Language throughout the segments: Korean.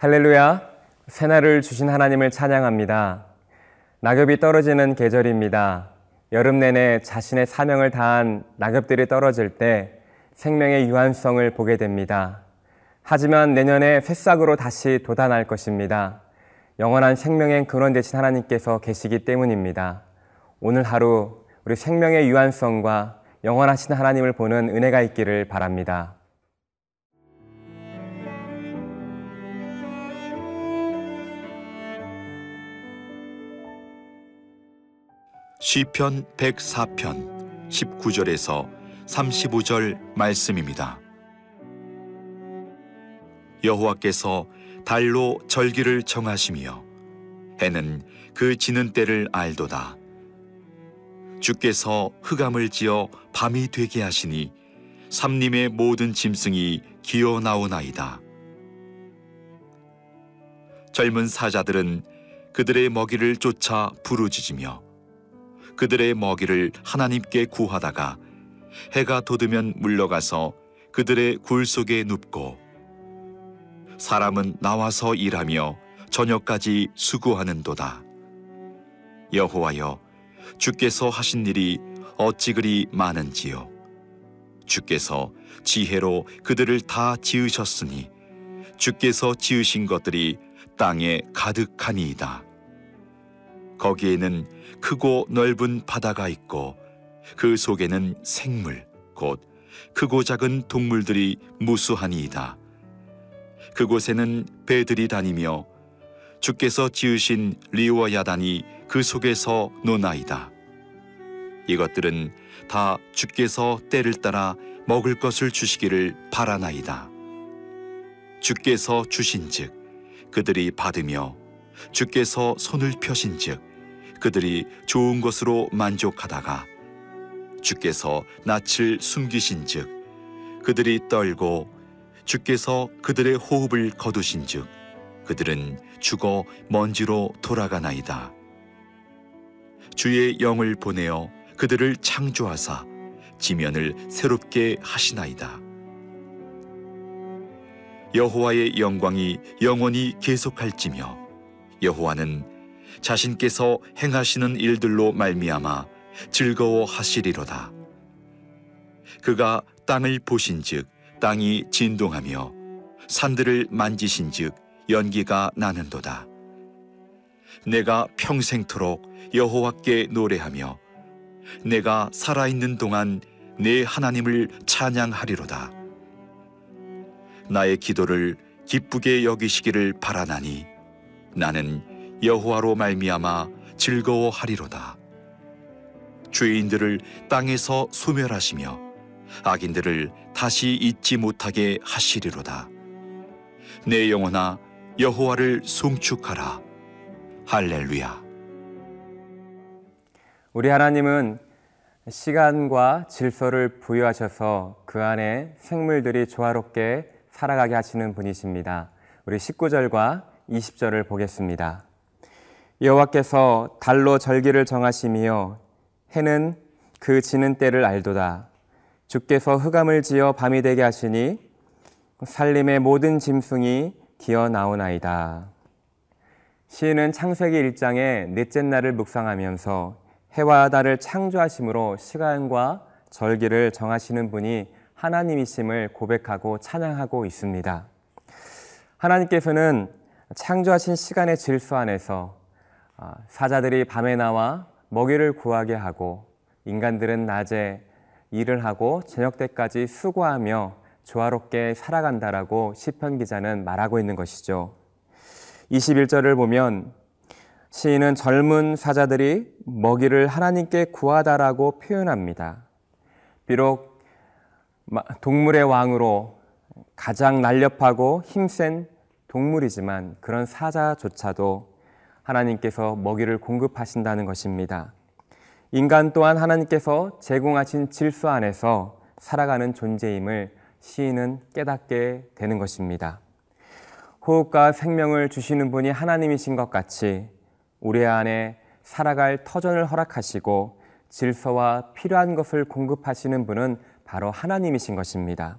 할렐루야. 새날을 주신 하나님을 찬양합니다. 낙엽이 떨어지는 계절입니다. 여름 내내 자신의 사명을 다한 낙엽들이 떨어질 때 생명의 유한성을 보게 됩니다. 하지만 내년에 새싹으로 다시 돋아날 것입니다. 영원한 생명의 근원 되신 하나님께서 계시기 때문입니다. 오늘 하루 우리 생명의 유한성과 영원하신 하나님을 보는 은혜가 있기를 바랍니다. 시편 104편 19절에서 35절 말씀입니다. 여호와께서 달로 절기를 정하시며 해는 그 지는 때를 알도다. 주께서 흑암을 지어 밤이 되게 하시니 삼림의 모든 짐승이 기어 나오나이다. 젊은 사자들은 그들의 먹이를 쫓아 부르짖으며 그들의 먹이를 하나님께 구하다가 해가 돋으면 물러가서 그들의 굴 속에 눕고 사람은 나와서 일하며 저녁까지 수고하는도다. 여호와여 주께서 하신 일이 어찌 그리 많은지요. 주께서 지혜로 그들을 다 지으셨으니 주께서 지으신 것들이 땅에 가득하니이다. 거기에는 크고 넓은 바다가 있고 그 속에는 생물 곧 크고 작은 동물들이 무수하니이다. 그곳에는 배들이 다니며 주께서 지으신 리와 야단이 그 속에서 노나이다. 이것들은 다 주께서 때를 따라 먹을 것을 주시기를 바라나이다. 주께서 주신즉 그들이 받으며 주께서 손을 펴신즉 그들이 좋은 것으로 만족하다가 주께서 낯을 숨기신즉 그들이 떨고 주께서 그들의 호흡을 거두신즉 그들은 죽어 먼지로 돌아가나이다. 주의 영을 보내어 그들을 창조하사 지면을 새롭게 하시나이다. 여호와의 영광이 영원히 계속할지며 여호와는 자신께서 행하시는 일들로 말미암아 즐거워하시리로다. 그가 땅을 보신즉 땅이 진동하며 산들을 만지신즉 연기가 나는도다. 내가 평생토록 여호와께 노래하며 내가 살아있는 동안 내 하나님을 찬양하리로다. 나의 기도를 기쁘게 여기시기를 바라나니 나는 여호와로 말미암아 즐거워하리로다. 죄인들을 땅에서 소멸하시며 악인들을 다시 잊지 못하게 하시리로다. 내 영혼아 여호와를 송축하라. 할렐루야. 우리 하나님은 시간과 질서를 부여하셔서 그 안에 생물들이 조화롭게 살아가게 하시는 분이십니다. 우리 19절과 20절을 보겠습니다. 여호와께서 달로 절기를 정하시며 해는 그 지는 때를 알도다. 주께서 흑암을 지어 밤이 되게 하시니 살림의 모든 짐승이 기어 나오나이다. 시인은 창세기 1장의 넷째 날을 묵상하면서 해와 달을 창조하심으로 시간과 절기를 정하시는 분이 하나님이심을 고백하고 찬양하고 있습니다. 하나님께서는 창조하신 시간의 질서 안에서 아, 사자들이 밤에 나와 먹이를 구하게 하고 인간들은 낮에 일을 하고 저녁 때까지 수고하며 조화롭게 살아간다라고 시편 기자는 말하고 있는 것이죠. 21절을 보면 시인은 젊은 사자들이 먹이를 하나님께 구하다라고 표현합니다. 비록 동물의 왕으로 가장 날렵하고 힘센 동물이지만 그런 사자조차도 하나님께서 먹이를 공급하신다는 것입니다. 인간 또한 하나님께서 제공하신 질서 안에서 살아가는 존재임을 시인은 깨닫게 되는 것입니다. 호흡과 생명을 주시는 분이 하나님이신 것 같이 우리 안에 살아갈 터전을 허락하시고 질서와 필요한 것을 공급하시는 분은 바로 하나님이신 것입니다.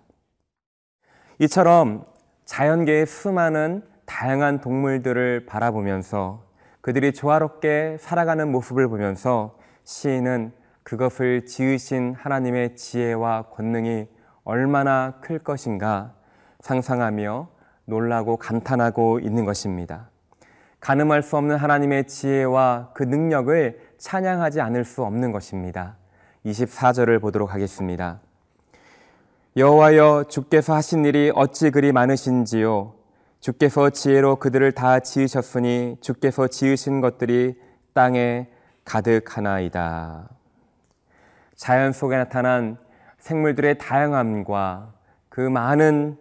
이처럼 자연계의 수많은 다양한 동물들을 바라보면서 그들이 조화롭게 살아가는 모습을 보면서 시인은 그것을 지으신 하나님의 지혜와 권능이 얼마나 클 것인가 상상하며 놀라고 감탄하고 있는 것입니다. 가늠할 수 없는 하나님의 지혜와 그 능력을 찬양하지 않을 수 없는 것입니다. 24절을 보도록 하겠습니다. 여호와여 주께서 하신 일이 어찌 그리 많으신지요 주께서 지혜로 그들을 다 지으셨으니 주께서 지으신 것들이 땅에 가득하나이다. 자연 속에 나타난 생물들의 다양함과 그 많은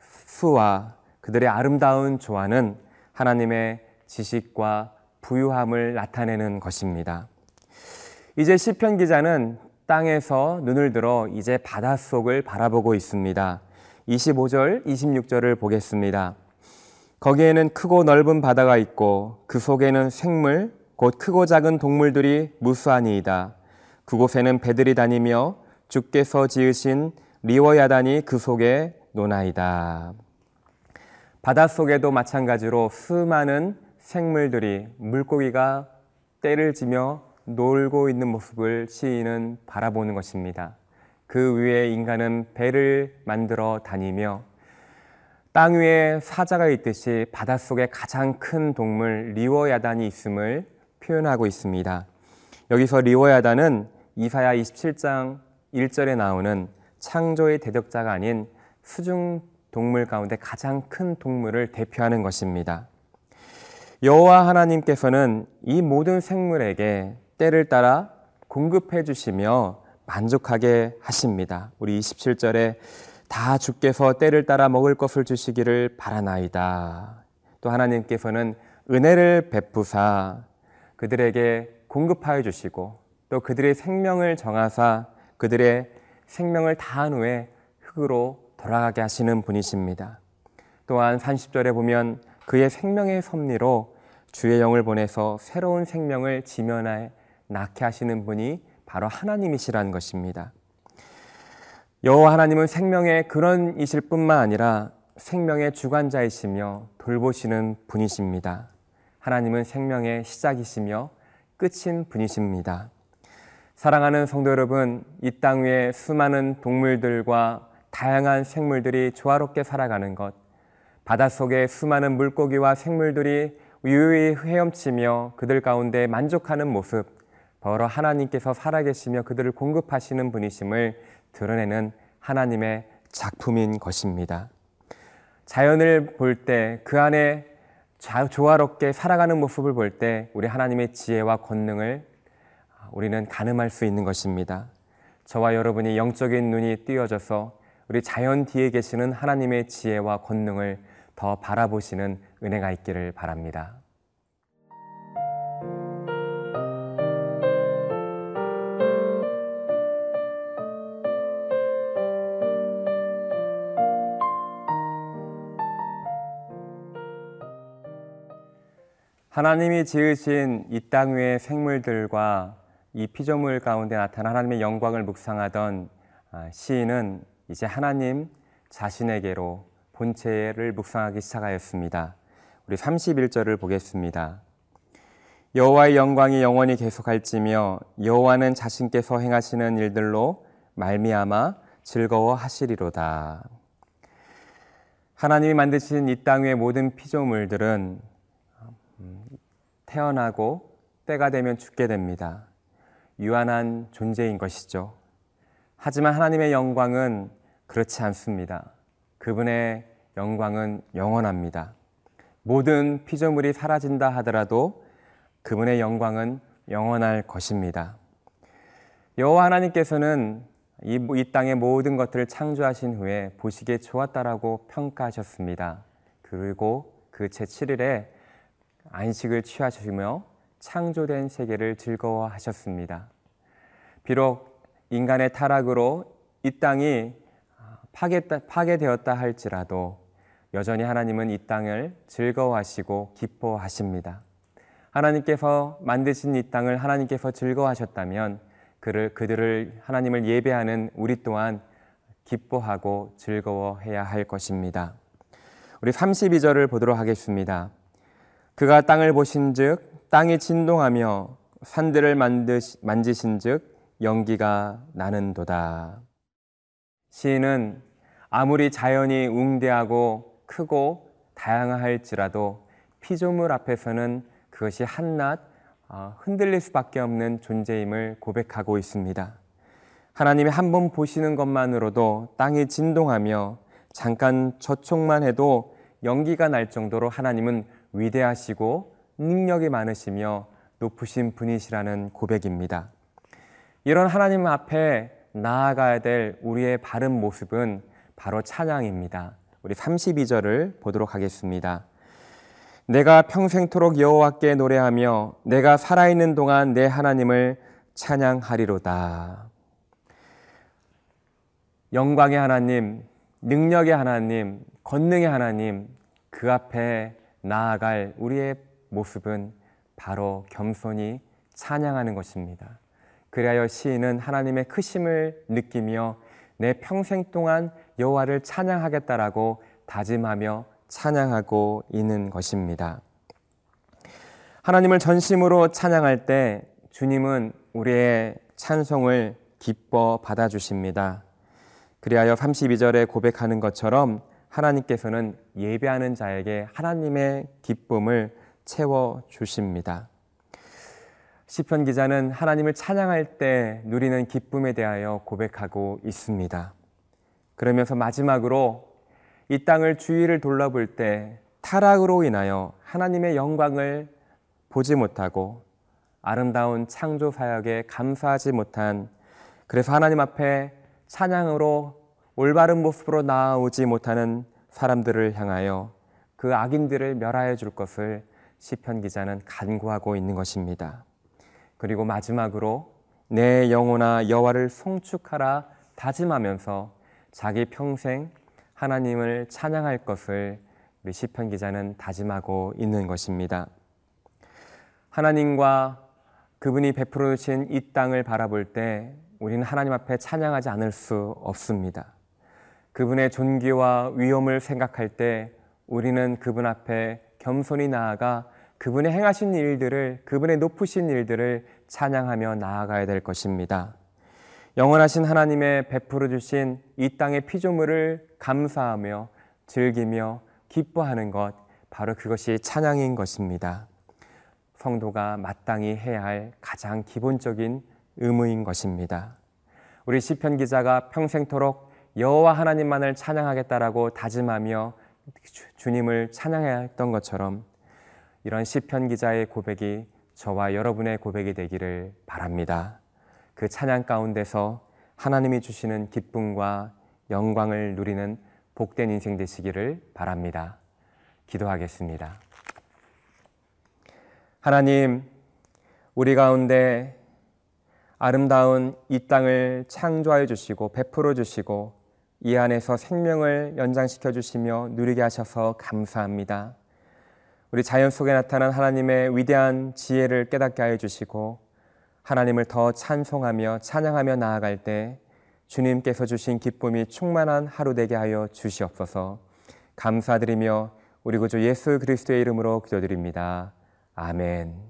수와 그들의 아름다운 조화는 하나님의 지식과 부유함을 나타내는 것입니다. 이제 시편 기자는 땅에서 눈을 들어 이제 바닷속을 바라보고 있습니다. 25절, 26절을 보겠습니다. 거기에는 크고 넓은 바다가 있고 그 속에는 생물, 곧 크고 작은 동물들이 무수하니이다. 그곳에는 배들이 다니며 주께서 지으신 리워야단이 그 속에 노나이다. 바닷속에도 마찬가지로 수많은 생물들이 물고기가 때를 지며 놀고 있는 모습을 시인은 바라보는 것입니다. 그 위에 인간은 배를 만들어 다니며 땅 위에 사자가 있듯이 바닷속에 가장 큰 동물 리워야단이 있음을 표현하고 있습니다. 여기서 리워야단은 이사야 27장 1절에 나오는 창조의 대적자가 아닌 수중 동물 가운데 가장 큰 동물을 대표하는 것입니다. 여호와 하나님께서는 이 모든 생물에게 때를 따라 공급해 주시며 만족하게 하십니다. 우리 27절에 다 주께서 때를 따라 먹을 것을 주시기를 바라나이다. 또 하나님께서는 은혜를 베푸사 그들에게 공급하여 주시고 또 그들의 생명을 정하사 그들의 생명을 다한 후에 흙으로 돌아가게 하시는 분이십니다. 또한 30절에 보면 그의 생명의 섭리로 주의 영을 보내서 새로운 생명을 지면에 낳게 하시는 분이 바로 하나님이시라는 것입니다. 여호와 하나님은 생명의 그런 이실 뿐만 아니라 생명의 주관자이시며 돌보시는 분이십니다. 하나님은 생명의 시작이시며 끝인 분이십니다. 사랑하는 성도 여러분, 이 땅 위에 수많은 동물들과 다양한 생물들이 조화롭게 살아가는 것, 바닷속에 수많은 물고기와 생물들이 유유히 헤엄치며 그들 가운데 만족하는 모습, 바로 하나님께서 살아계시며 그들을 공급하시는 분이심을 드러내는 하나님의 작품인 것입니다. 자연을 볼 때 그 안에 조화롭게 살아가는 모습을 볼 때 우리 하나님의 지혜와 권능을 우리는 가늠할 수 있는 것입니다. 저와 여러분이 영적인 눈이 띄어져서 우리 자연 뒤에 계시는 하나님의 지혜와 권능을 더 바라보시는 은혜가 있기를 바랍니다. 하나님이 지으신 이 땅 위의 생물들과 이 피조물 가운데 나타난 하나님의 영광을 묵상하던 아, 시인은 이제 하나님 자신에게로 본체를 묵상하기 시작하였습니다. 우리 31절을 보겠습니다. 여호와의 영광이 영원히 계속할지며 여호와는 자신께서 행하시는 일들로 말미암아 즐거워하시리로다. 하나님이 만드신 이 땅의 모든 피조물들은 태어나고 때가 되면 죽게 됩니다. 유한한 존재인 것이죠. 하지만 하나님의 영광은 그렇지 않습니다. 그분의 영광은 영원합니다. 모든 피조물이 사라진다 하더라도 그분의 영광은 영원할 것입니다. 여호와 하나님께서는 이, 이 땅의 모든 것들을 창조하신 후에 보시기에 좋았다라고 평가하셨습니다. 그리고 그 제7일에 안식을 취하시며 창조된 세계를 즐거워하셨습니다. 비록 인간의 타락으로 이 땅이 파괴, 파괴되었다 할지라도 여전히 하나님은 이 땅을 즐거워하시고 기뻐하십니다. 하나님께서 만드신 이 땅을 하나님께서 즐거워하셨다면 그를 그들을 하나님을 예배하는 우리 또한 기뻐하고 즐거워해야 할 것입니다. 우리 32절을 보도록 하겠습니다. 그가 땅을 보신즉 땅이 진동하며 산들을 만드시, 만지신즉 연기가 나는도다. 시인은 아무리 자연이 웅대하고 크고 다양할지라도 피조물 앞에서는 그것이 한낱 어, 흔들릴 수밖에 없는 존재임을 고백하고 있습니다. 하나님이 한 번 보시는 것만으로도 땅이 진동하며 잠깐 저촉만 해도 연기가 날 정도로 하나님은 위대하시고 능력이 많으시며 높으신 분이시라는 고백입니다. 이런 하나님 앞에 나아가야 될 우리의 바른 모습은 바로 찬양입니다. 우리 32절을 보도록 하겠습니다. 내가 평생토록 여호와께 노래하며 내가 살아있는 동안 내 하나님을 찬양하리로다. 영광의 하나님, 능력의 하나님, 권능의 하나님, 그 앞에 나아갈 우리의 모습은 바로 겸손히 찬양하는 것입니다. 그리하여 시인은 하나님의 크심을 느끼며 내 평생 동안 여호와를 찬양하겠다라고 다짐하며 찬양하고 있는 것입니다. 하나님을 전심으로 찬양할 때 주님은 우리의 찬송을 기뻐 받아주십니다. 그리하여 32절에 고백하는 것처럼 하나님께서는 예배하는 자에게 하나님의 기쁨을 채워 주십니다. 시편 기자는 하나님을 찬양할 때 누리는 기쁨에 대하여 고백하고 있습니다. 그러면서 마지막으로 이 땅을 주위를 돌아볼 때 타락으로 인하여 하나님의 영광을 보지 못하고 아름다운 창조 사역에 감사하지 못한 그래서 하나님 앞에 찬양으로 올바른 모습으로 나아오지 못하는 사람들을 향하여 그 악인들을 멸하여 줄 것을 시편 기자는 간구하고 있는 것입니다. 그리고 마지막으로 내 영혼아 여호와를 송축하라 다짐하면서 자기 평생 하나님을 찬양할 것을 우리 시편 기자는 다짐하고 있는 것입니다. 하나님과 그분이 베풀어 주신 이 땅을 바라볼 때 우리는 하나님 앞에 찬양하지 않을 수 없습니다. 그분의 존귀와 위엄을 생각할 때 우리는 그분 앞에 겸손히 나아가 그분의 행하신 일들을 그분의 높으신 일들을 찬양하며 나아가야 될 것입니다. 영원하신 하나님의 베풀어 주신 이 땅의 피조물을 감사하며 즐기며 기뻐하는 것 바로 그것이 찬양인 것입니다. 성도가 마땅히 해야 할 가장 기본적인 의무인 것입니다. 우리 시편 기자가 평생토록 여호와 하나님만을 찬양하겠다라고 다짐하며 주님을 찬양해야 했던 것처럼 이런 시편 기자의 고백이 저와 여러분의 고백이 되기를 바랍니다. 그 찬양 가운데서 하나님이 주시는 기쁨과 영광을 누리는 복된 인생 되시기를 바랍니다. 기도하겠습니다. 하나님, 우리 가운데 아름다운 이 땅을 창조하여 주시고 베풀어 주시고 이 안에서 생명을 연장시켜 주시며 누리게 하셔서 감사합니다. 우리 자연 속에 나타난 하나님의 위대한 지혜를 깨닫게 하여 주시고 하나님을 더 찬송하며 찬양하며 나아갈 때 주님께서 주신 기쁨이 충만한 하루 되게 하여 주시옵소서. 감사드리며 우리 구주 예수 그리스도의 이름으로 기도드립니다. 아멘.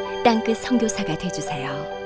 땅끝 성교사가 되주세요